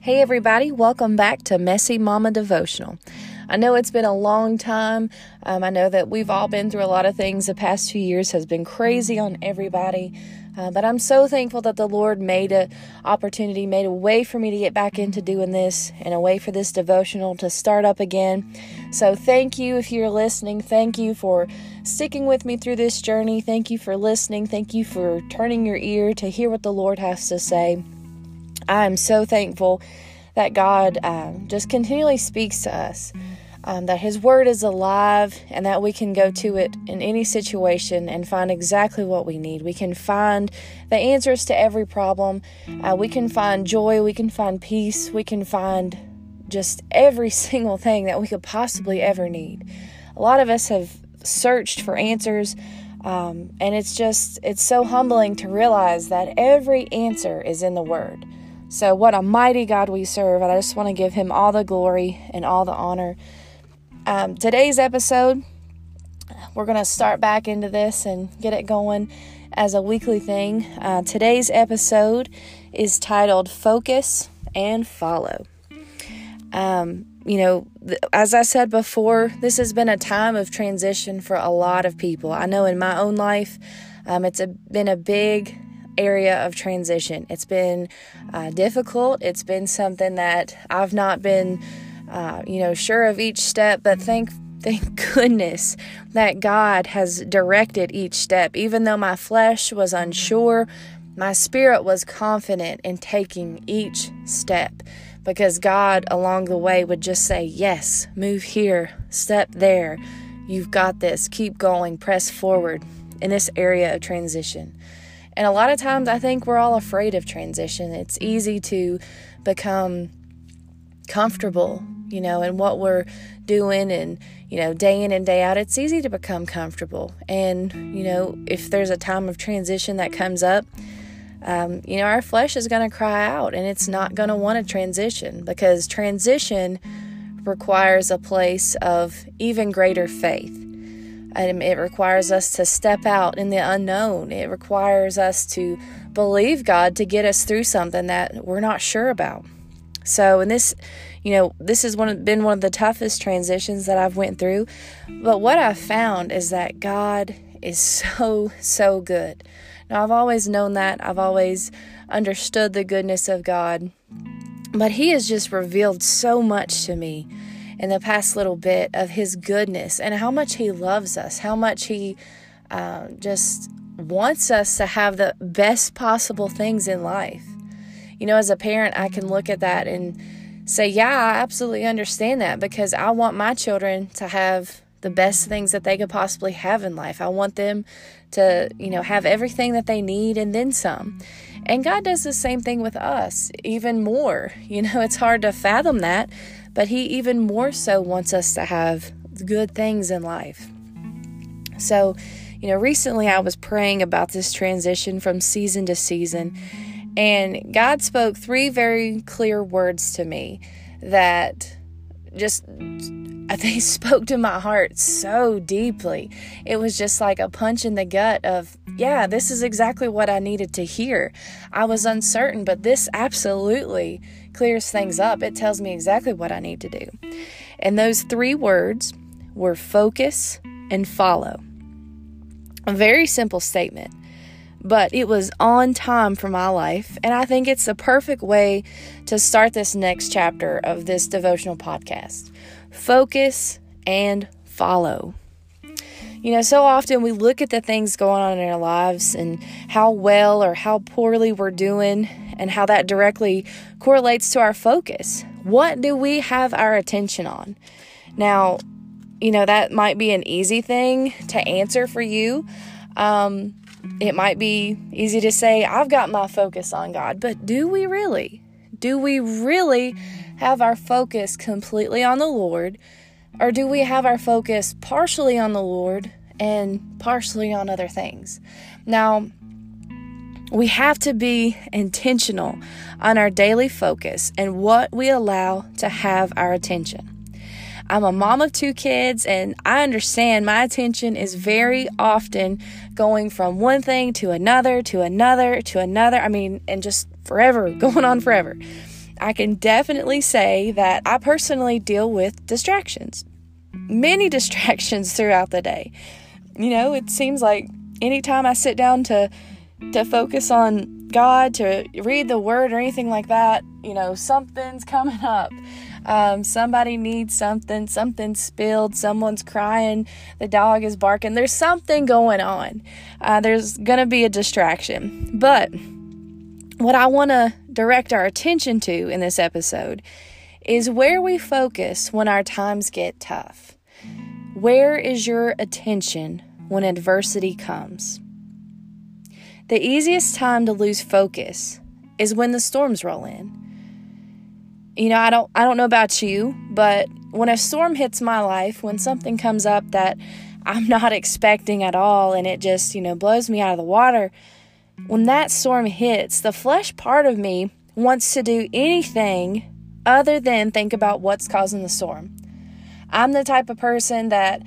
Hey, everybody, welcome back to Messy Mama Devotional. I know it's been a long time. Um, I know that we've all been through a lot of things. The past two years has been crazy on everybody. Uh, but I'm so thankful that the Lord made an opportunity, made a way for me to get back into doing this and a way for this devotional to start up again. So thank you if you're listening. Thank you for sticking with me through this journey. Thank you for listening. Thank you for turning your ear to hear what the Lord has to say. I am so thankful that God um, just continually speaks to us, um, that His Word is alive, and that we can go to it in any situation and find exactly what we need. We can find the answers to every problem. Uh, we can find joy. We can find peace. We can find just every single thing that we could possibly ever need. A lot of us have searched for answers. Um, and it's just, it's so humbling to realize that every answer is in the Word. So, what a mighty God we serve, and I just want to give him all the glory and all the honor. Um, today's episode, we're going to start back into this and get it going as a weekly thing. Uh, today's episode is titled Focus and Follow. Um, you know, th- as I said before, this has been a time of transition for a lot of people. I know in my own life, um, it's a, been a big area of transition. It's been uh, difficult. It's been something that I've not been, uh, you know, sure of each step, but thank thank goodness that God has directed each step. Even though my flesh was unsure, my spirit was confident in taking each step because God along the way would just say, Yes, move here, step there. You've got this. Keep going, press forward in this area of transition. And a lot of times I think we're all afraid of transition. It's easy to become comfortable, you know, in what we're doing and, you know, day in and day out. It's easy to become comfortable. And, you know, if there's a time of transition that comes up, um, you know, our flesh is going to cry out and it's not going to want to transition because transition requires a place of even greater faith. And it requires us to step out in the unknown. It requires us to believe God to get us through something that we're not sure about. So, in this, you know, this has one, been one of the toughest transitions that I've went through. But what I've found is that God is so, so good. Now, I've always known that. I've always understood the goodness of God. But He has just revealed so much to me in the past little bit of His goodness and how much He loves us, how much He uh, just wants us to have the best possible things in life. You know, as a parent, I can look at that and say, Yeah, I absolutely understand that because I want my children to have the best things that they could possibly have in life. I want them to, you know, have everything that they need and then some. And God does the same thing with us, even more. You know, it's hard to fathom that but He even more so wants us to have good things in life. So, you know, recently I was praying about this transition from season to season, and God spoke three very clear words to me that just they spoke to my heart so deeply. It was just like a punch in the gut of, yeah, this is exactly what I needed to hear. I was uncertain, but this absolutely clears things up. It tells me exactly what I need to do. And those three words were focus and follow. A very simple statement, but it was on time for my life. And I think it's the perfect way to start this next chapter of this devotional podcast. Focus and follow. You know, so often we look at the things going on in our lives and how well or how poorly we're doing, and how that directly correlates to our focus. What do we have our attention on? Now, you know, that might be an easy thing to answer for you. Um, it might be easy to say, I've got my focus on God, but do we really? Do we really have our focus completely on the Lord? Or do we have our focus partially on the Lord and partially on other things? Now, we have to be intentional on our daily focus and what we allow to have our attention. I'm a mom of two kids, and I understand my attention is very often going from one thing to another, to another, to another. I mean, and just forever, going on forever. I can definitely say that I personally deal with distractions, many distractions throughout the day. You know, it seems like anytime I sit down to to focus on God, to read the word or anything like that, you know, something's coming up. Um, somebody needs something, something spilled, someone's crying, the dog is barking. There's something going on. Uh, there's going to be a distraction. But what I want to direct our attention to in this episode is where we focus when our times get tough. Where is your attention when adversity comes? The easiest time to lose focus is when the storms roll in. You know, I don't I don't know about you, but when a storm hits my life, when something comes up that I'm not expecting at all and it just, you know, blows me out of the water, when that storm hits, the flesh part of me wants to do anything other than think about what's causing the storm. I'm the type of person that,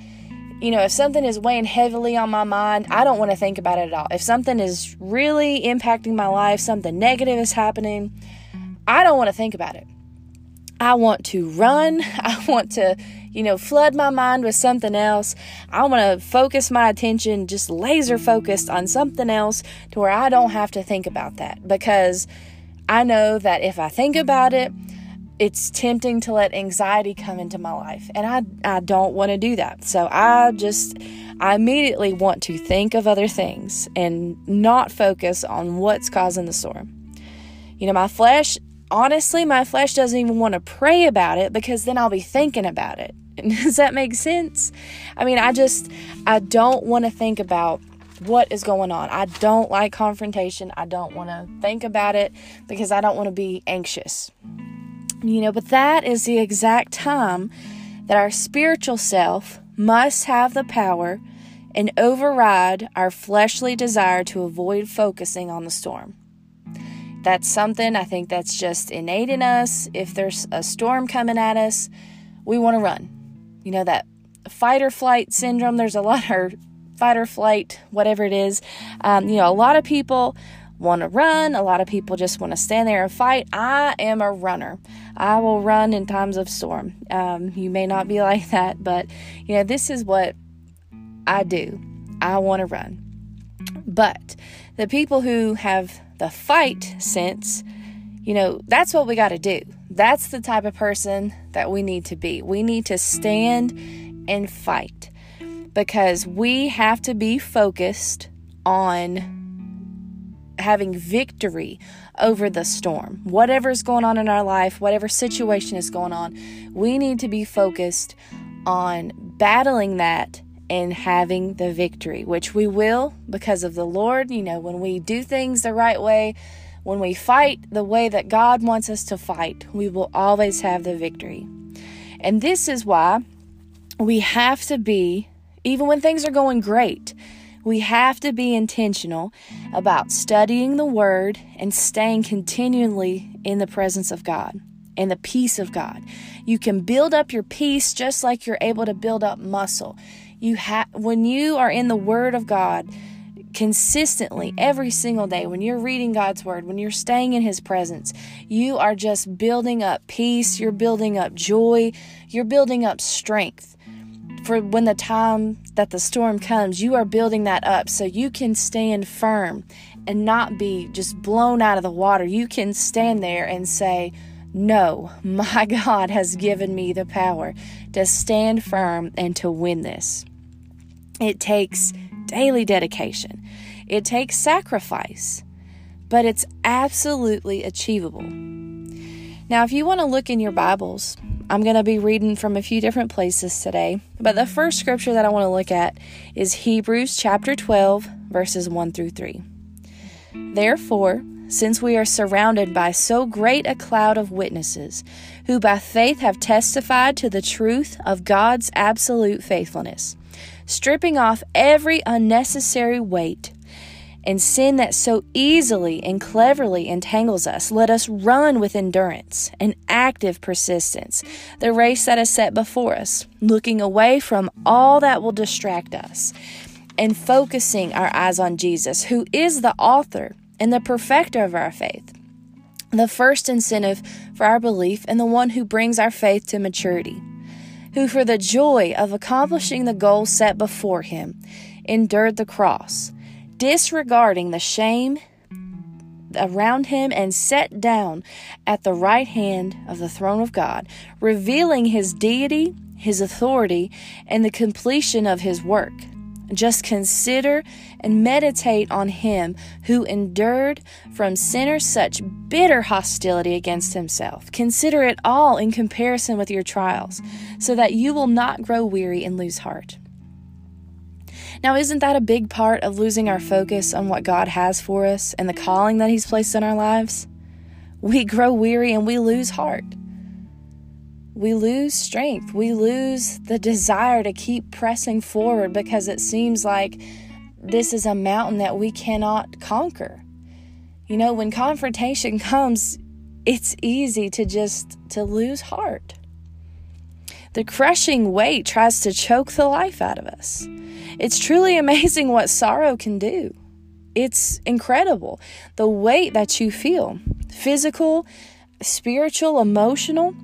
you know, if something is weighing heavily on my mind, I don't want to think about it at all. If something is really impacting my life, something negative is happening, I don't want to think about it. I want to run. I want to, you know, flood my mind with something else. I want to focus my attention, just laser focused on something else to where I don't have to think about that because I know that if I think about it, it's tempting to let anxiety come into my life and I I don't want to do that. So I just I immediately want to think of other things and not focus on what's causing the storm. You know, my flesh honestly, my flesh doesn't even want to pray about it because then I'll be thinking about it. Does that make sense? I mean, I just, I don't want to think about what is going on. I don't like confrontation. I don't want to think about it because I don't want to be anxious. You know, but that is the exact time that our spiritual self must have the power and override our fleshly desire to avoid focusing on the storm that's something I think that's just innate in us. If there's a storm coming at us, we want to run. You know, that fight or flight syndrome, there's a lot of fight or flight, whatever it is. Um, you know, a lot of people want to run, a lot of people just want to stand there and fight. I am a runner. I will run in times of storm. Um, you may not be like that, but you know, this is what I do. I want to run. But the people who have the fight sense, you know, that's what we got to do. That's the type of person that we need to be. We need to stand and fight because we have to be focused on having victory over the storm. Whatever's going on in our life, whatever situation is going on, we need to be focused on battling that and having the victory, which we will because of the Lord. You know, when we do things the right way, when we fight the way that God wants us to fight, we will always have the victory. And this is why we have to be, even when things are going great, we have to be intentional about studying the Word and staying continually in the presence of God and the peace of God. You can build up your peace just like you're able to build up muscle. You have when you are in the word of God consistently every single day when you're reading God's word, when you're staying in his presence, you are just building up peace, you're building up joy, you're building up strength. For when the time that the storm comes, you are building that up so you can stand firm and not be just blown out of the water. You can stand there and say, No, my God has given me the power to stand firm and to win this. It takes daily dedication, it takes sacrifice, but it's absolutely achievable. Now, if you want to look in your Bibles, I'm going to be reading from a few different places today, but the first scripture that I want to look at is Hebrews chapter 12, verses 1 through 3. Therefore, since we are surrounded by so great a cloud of witnesses, who by faith have testified to the truth of God's absolute faithfulness, stripping off every unnecessary weight and sin that so easily and cleverly entangles us, let us run with endurance and active persistence the race that is set before us, looking away from all that will distract us and focusing our eyes on Jesus, who is the author and the perfecter of our faith. the first incentive for our belief, and the one who brings our faith to maturity, who, for the joy of accomplishing the goal set before him, endured the cross, disregarding the shame around him, and sat down at the right hand of the throne of God, revealing his deity, his authority, and the completion of his work. Just consider and meditate on him who endured from sinners such bitter hostility against himself. Consider it all in comparison with your trials, so that you will not grow weary and lose heart. Now, isn't that a big part of losing our focus on what God has for us and the calling that He's placed in our lives? We grow weary and we lose heart we lose strength. We lose the desire to keep pressing forward because it seems like this is a mountain that we cannot conquer. You know, when confrontation comes, it's easy to just to lose heart. The crushing weight tries to choke the life out of us. It's truly amazing what sorrow can do. It's incredible. The weight that you feel, physical, spiritual, emotional,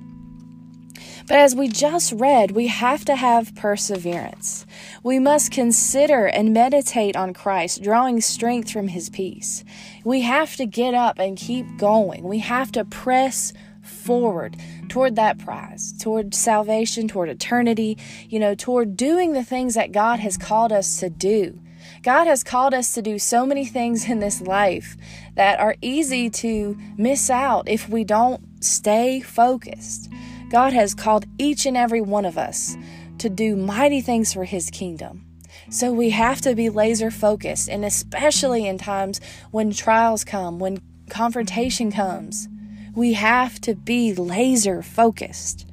but as we just read, we have to have perseverance. We must consider and meditate on Christ, drawing strength from his peace. We have to get up and keep going. We have to press forward toward that prize, toward salvation, toward eternity, you know, toward doing the things that God has called us to do. God has called us to do so many things in this life that are easy to miss out if we don't stay focused. God has called each and every one of us to do mighty things for His kingdom. So we have to be laser focused, and especially in times when trials come, when confrontation comes, we have to be laser focused.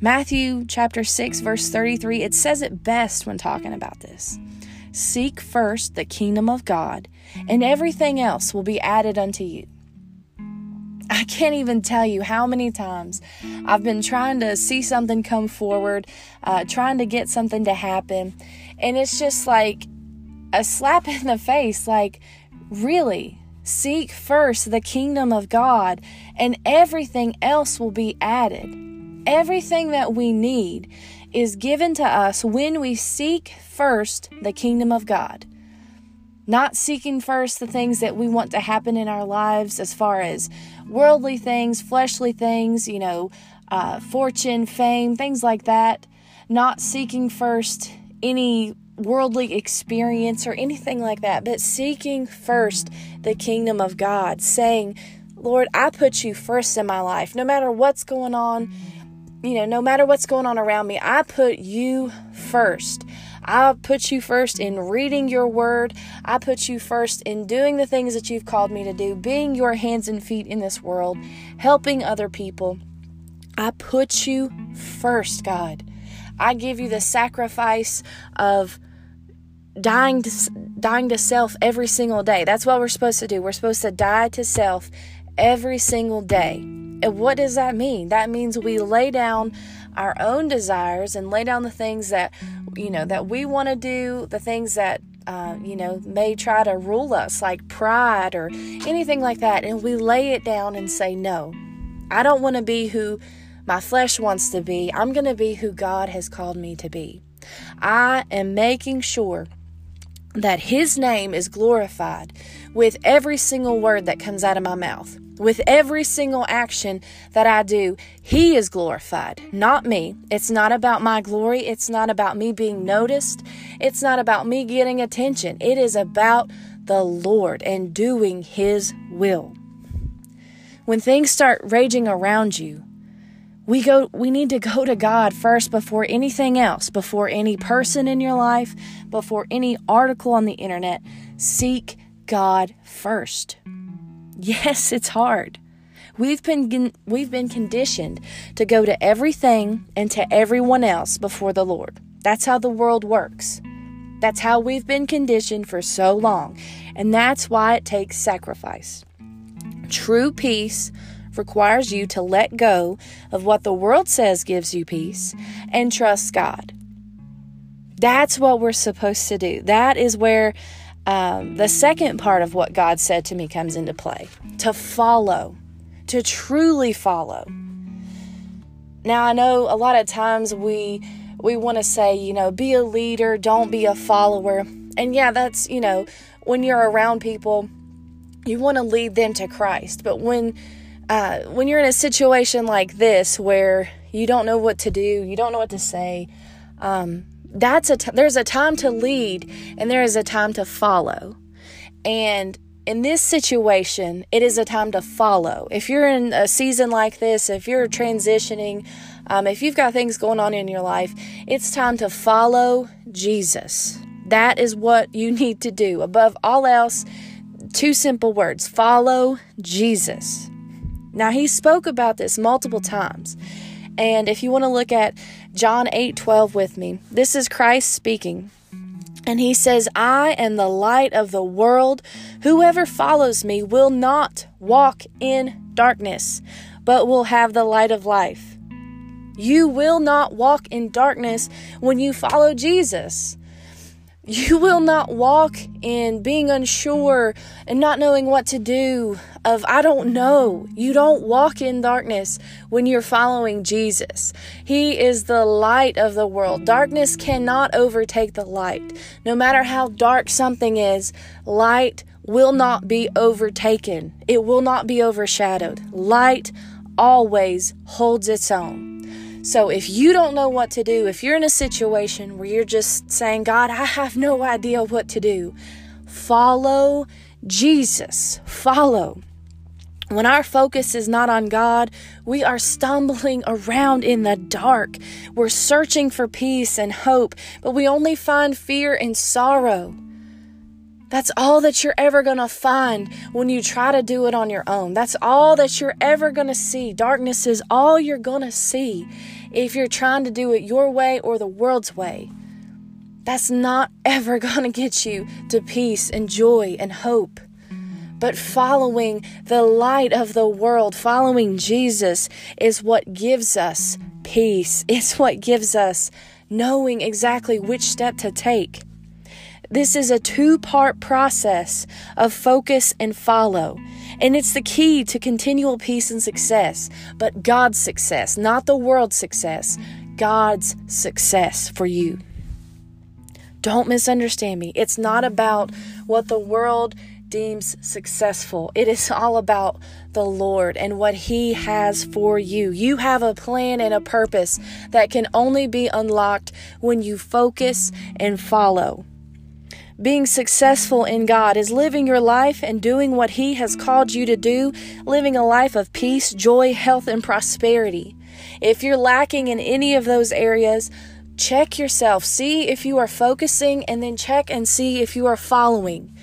Matthew chapter 6 verse 33 it says it best when talking about this. Seek first the kingdom of God, and everything else will be added unto you. I can't even tell you how many times I've been trying to see something come forward, uh, trying to get something to happen, and it's just like a slap in the face. Like, really, seek first the kingdom of God, and everything else will be added. Everything that we need is given to us when we seek first the kingdom of God not seeking first the things that we want to happen in our lives as far as worldly things, fleshly things, you know, uh, fortune, fame, things like that. Not seeking first any worldly experience or anything like that, but seeking first the kingdom of God, saying, Lord, I put you first in my life. No matter what's going on, you know, no matter what's going on around me, I put you first. I put you first in reading your word. I put you first in doing the things that you've called me to do, being your hands and feet in this world, helping other people. I put you first, God. I give you the sacrifice of dying to dying to self every single day. That's what we're supposed to do. We're supposed to die to self every single day. And what does that mean? That means we lay down our own desires and lay down the things that you know that we want to do the things that uh, you know may try to rule us like pride or anything like that and we lay it down and say no i don't want to be who my flesh wants to be i'm going to be who god has called me to be i am making sure that his name is glorified with every single word that comes out of my mouth with every single action that I do, He is glorified, not me. It's not about my glory. It's not about me being noticed. It's not about me getting attention. It is about the Lord and doing His will. When things start raging around you, we go we need to go to God first before anything else, before any person in your life, before any article on the internet. Seek God first. Yes, it's hard. We've been we've been conditioned to go to everything and to everyone else before the Lord. That's how the world works. That's how we've been conditioned for so long. And that's why it takes sacrifice. True peace requires you to let go of what the world says gives you peace and trust God. That's what we're supposed to do. That is where um, the second part of what God said to me comes into play to follow. to truly follow. Now I know a lot of times we we want to say, you know, be a leader, don't be a follower. And yeah, that's, you know, when you're around people, you want to lead them to Christ. But when uh, when you're in a situation like this where you don't know what to do, you don't know what to say, um, that's a t- there's a time to lead and there is a time to follow. And in this situation, it is a time to follow. If you're in a season like this, if you're transitioning, um, if you've got things going on in your life, it's time to follow Jesus. That is what you need to do. Above all else, two simple words follow Jesus. Now, he spoke about this multiple mm-hmm. times. And if you want to look at John 8 12 with me, this is Christ speaking. And he says, I am the light of the world. Whoever follows me will not walk in darkness, but will have the light of life. You will not walk in darkness when you follow Jesus. You will not walk in being unsure and not knowing what to do, of I don't know. You don't walk in darkness when you're following Jesus. He is the light of the world. Darkness cannot overtake the light. No matter how dark something is, light will not be overtaken, it will not be overshadowed. Light always holds its own. So if you don't know what to do, if you're in a situation where you're just saying, God, I have no idea what to do, follow Jesus. Follow. When our focus is not on God, we are stumbling around in the dark. We're searching for peace and hope, but we only find fear and sorrow. That's all that you're ever going to find when you try to do it on your own. That's all that you're ever going to see. Darkness is all you're going to see if you're trying to do it your way or the world's way. That's not ever going to get you to peace and joy and hope. But following the light of the world, following Jesus, is what gives us peace. It's what gives us knowing exactly which step to take. This is a two part process of focus and follow. And it's the key to continual peace and success, but God's success, not the world's success, God's success for you. Don't misunderstand me. It's not about what the world deems successful. It is all about the Lord and what He has for you. You have a plan and a purpose that can only be unlocked when you focus and follow. Being successful in God is living your life and doing what He has called you to do, living a life of peace, joy, health, and prosperity. If you're lacking in any of those areas, check yourself. See if you are focusing, and then check and see if you are following.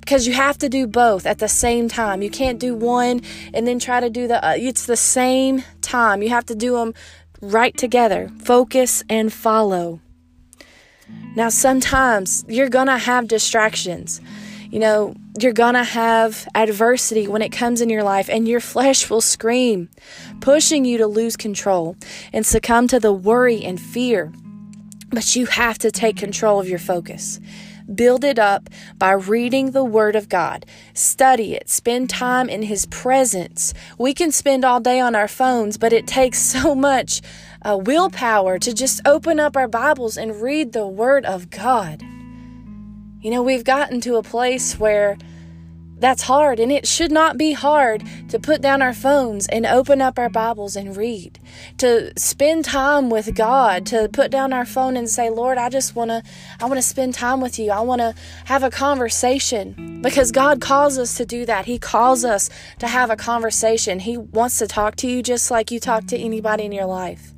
Because you have to do both at the same time. You can't do one and then try to do the uh, it's the same time. You have to do them right together. Focus and follow. Now, sometimes you're going to have distractions. You know, you're going to have adversity when it comes in your life, and your flesh will scream, pushing you to lose control and succumb to the worry and fear. But you have to take control of your focus. Build it up by reading the Word of God. Study it. Spend time in His presence. We can spend all day on our phones, but it takes so much uh, willpower to just open up our Bibles and read the Word of God. You know, we've gotten to a place where that's hard, and it should not be hard to put down our phones and open up our Bibles and read. To spend time with God, to put down our phone and say, Lord, I just want to I want to spend time with you. I want to have a conversation because God calls us to do that. He calls us to have a conversation. He wants to talk to you just like you talk to anybody in your life.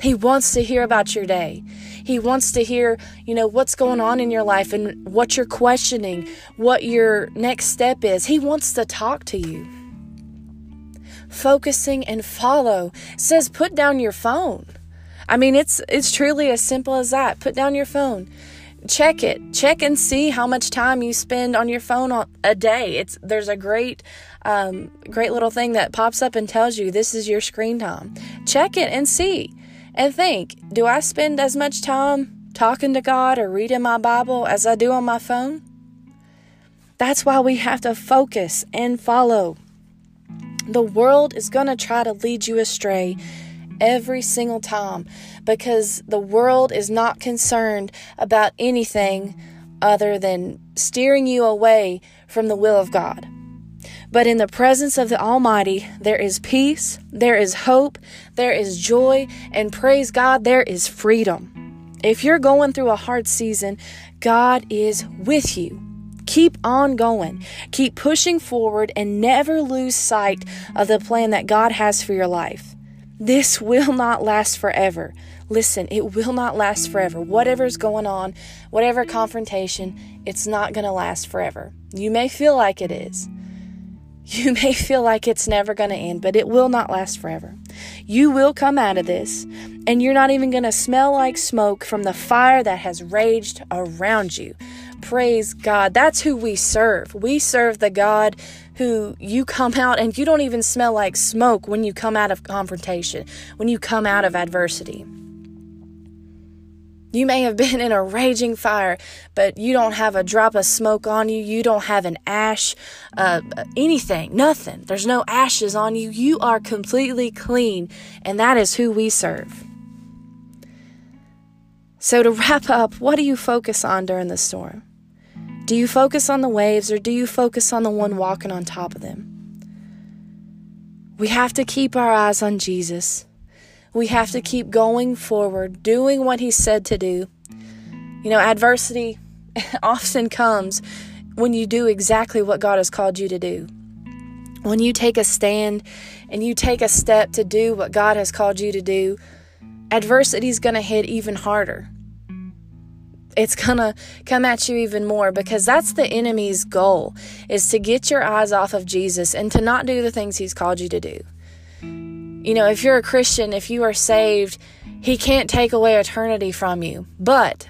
He wants to hear about your day. He wants to hear, you know, what's going on in your life and what you're questioning, what your next step is. He wants to talk to you. Focusing and follow says put down your phone. I mean, it's it's truly as simple as that. Put down your phone. Check it. Check and see how much time you spend on your phone a day. It's there's a great um, great little thing that pops up and tells you this is your screen time. Check it and see and think do I spend as much time talking to God or reading my Bible as I do on my phone? That's why we have to focus and follow. The world is going to try to lead you astray every single time because the world is not concerned about anything other than steering you away from the will of God. But in the presence of the Almighty, there is peace, there is hope, there is joy, and praise God, there is freedom. If you're going through a hard season, God is with you. Keep on going. Keep pushing forward and never lose sight of the plan that God has for your life. This will not last forever. Listen, it will not last forever. Whatever's going on, whatever confrontation, it's not going to last forever. You may feel like it is. You may feel like it's never going to end, but it will not last forever. You will come out of this, and you're not even going to smell like smoke from the fire that has raged around you. Praise God. That's who we serve. We serve the God who you come out and you don't even smell like smoke when you come out of confrontation, when you come out of adversity. You may have been in a raging fire, but you don't have a drop of smoke on you. You don't have an ash, uh, anything, nothing. There's no ashes on you. You are completely clean, and that is who we serve. So, to wrap up, what do you focus on during the storm? Do you focus on the waves or do you focus on the one walking on top of them? We have to keep our eyes on Jesus. We have to keep going forward, doing what He said to do. You know, adversity often comes when you do exactly what God has called you to do. When you take a stand and you take a step to do what God has called you to do, adversity is going to hit even harder it's gonna come at you even more because that's the enemy's goal is to get your eyes off of Jesus and to not do the things he's called you to do. You know, if you're a Christian, if you are saved, he can't take away eternity from you. But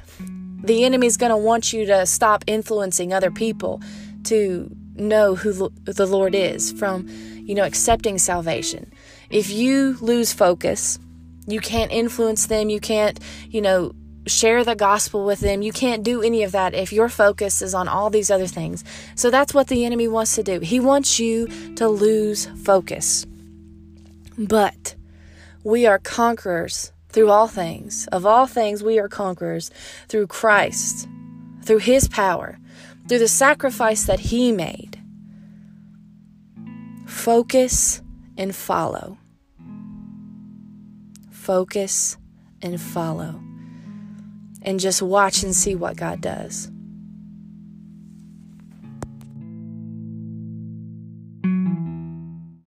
the enemy's going to want you to stop influencing other people to know who the Lord is from, you know, accepting salvation. If you lose focus, you can't influence them, you can't, you know, share the gospel with them. You can't do any of that if your focus is on all these other things. So that's what the enemy wants to do. He wants you to lose focus. But we are conquerors through all things. Of all things, we are conquerors through Christ, through his power, through the sacrifice that he made. Focus and follow. Focus and follow and just watch and see what God does.